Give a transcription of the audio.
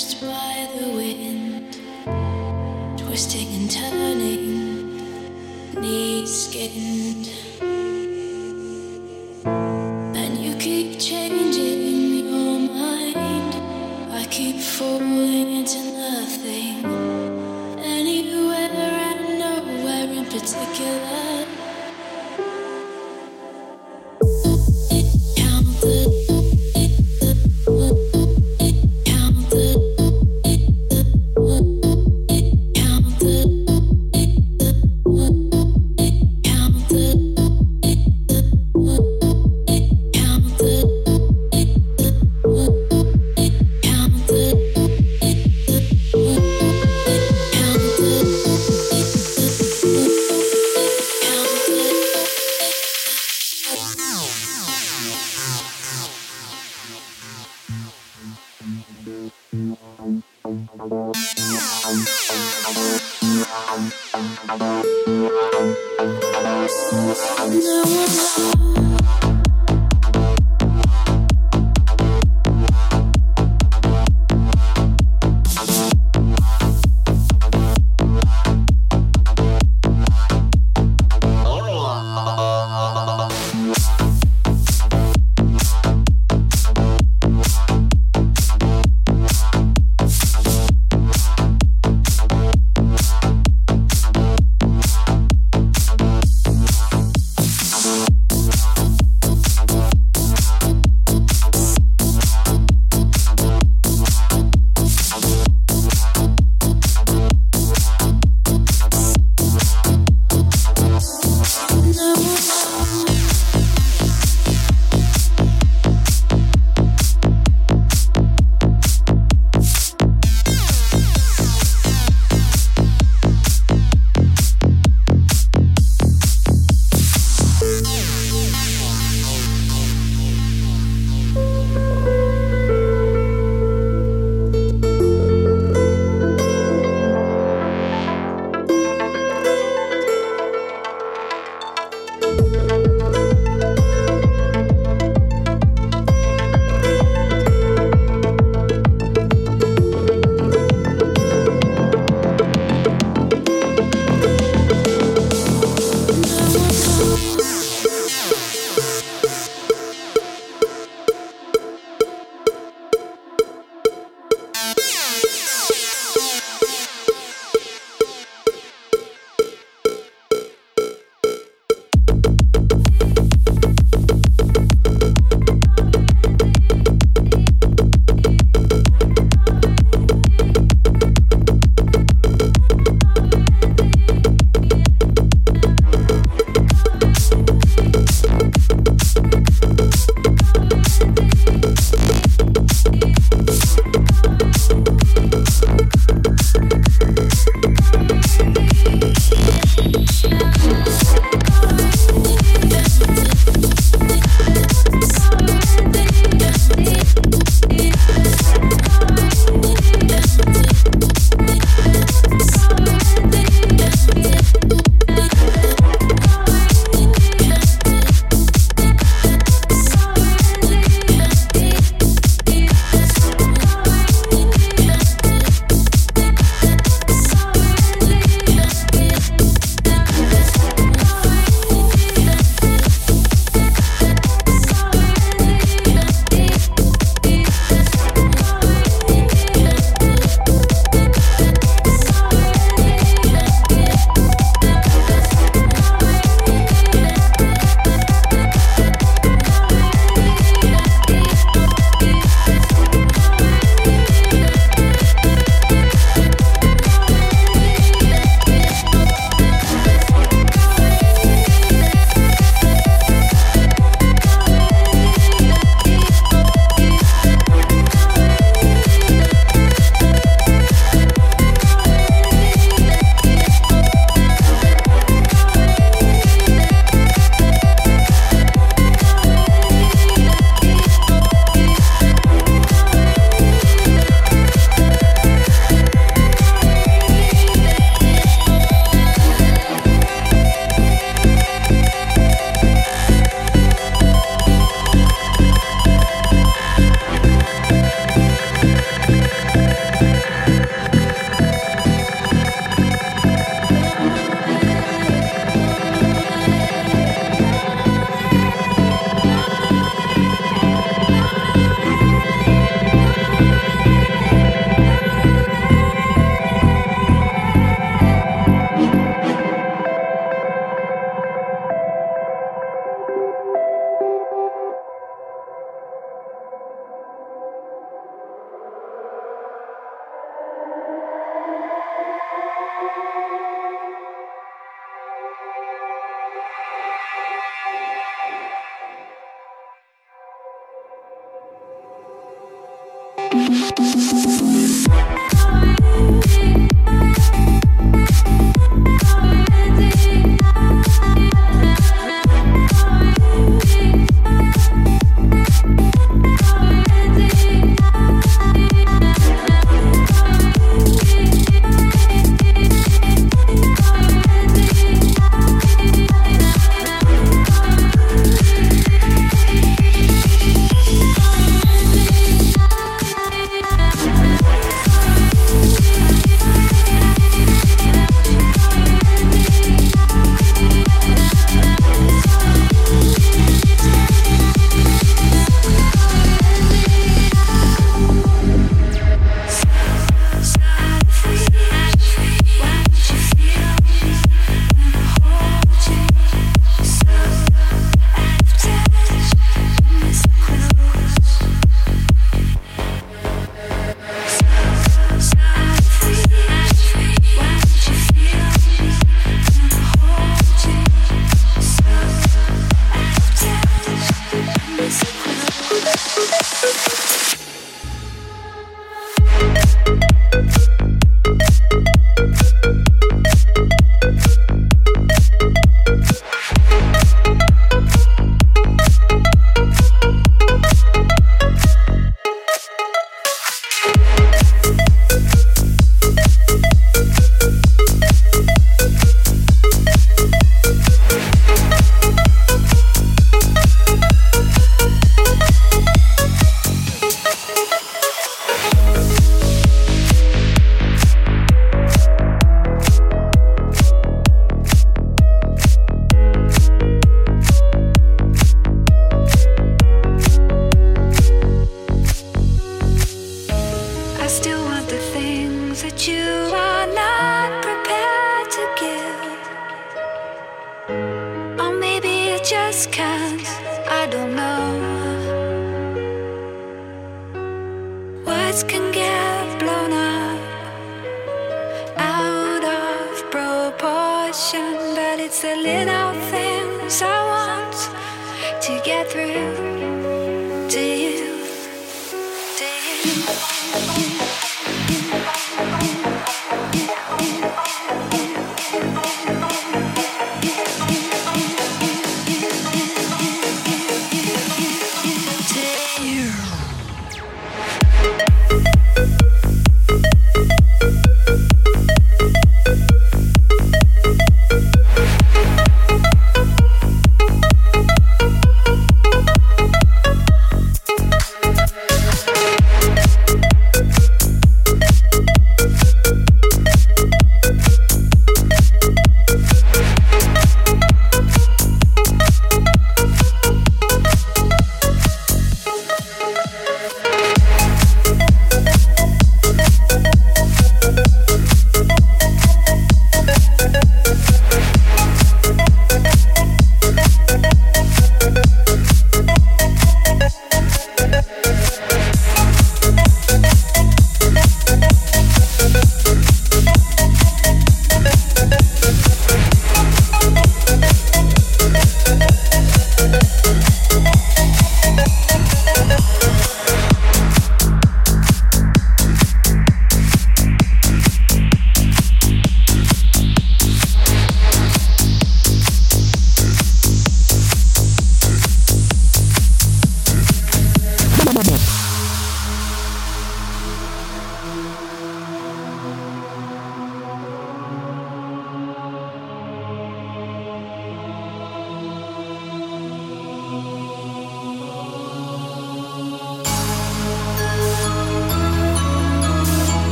bruised by the wind, twisting and turning, knees skinned.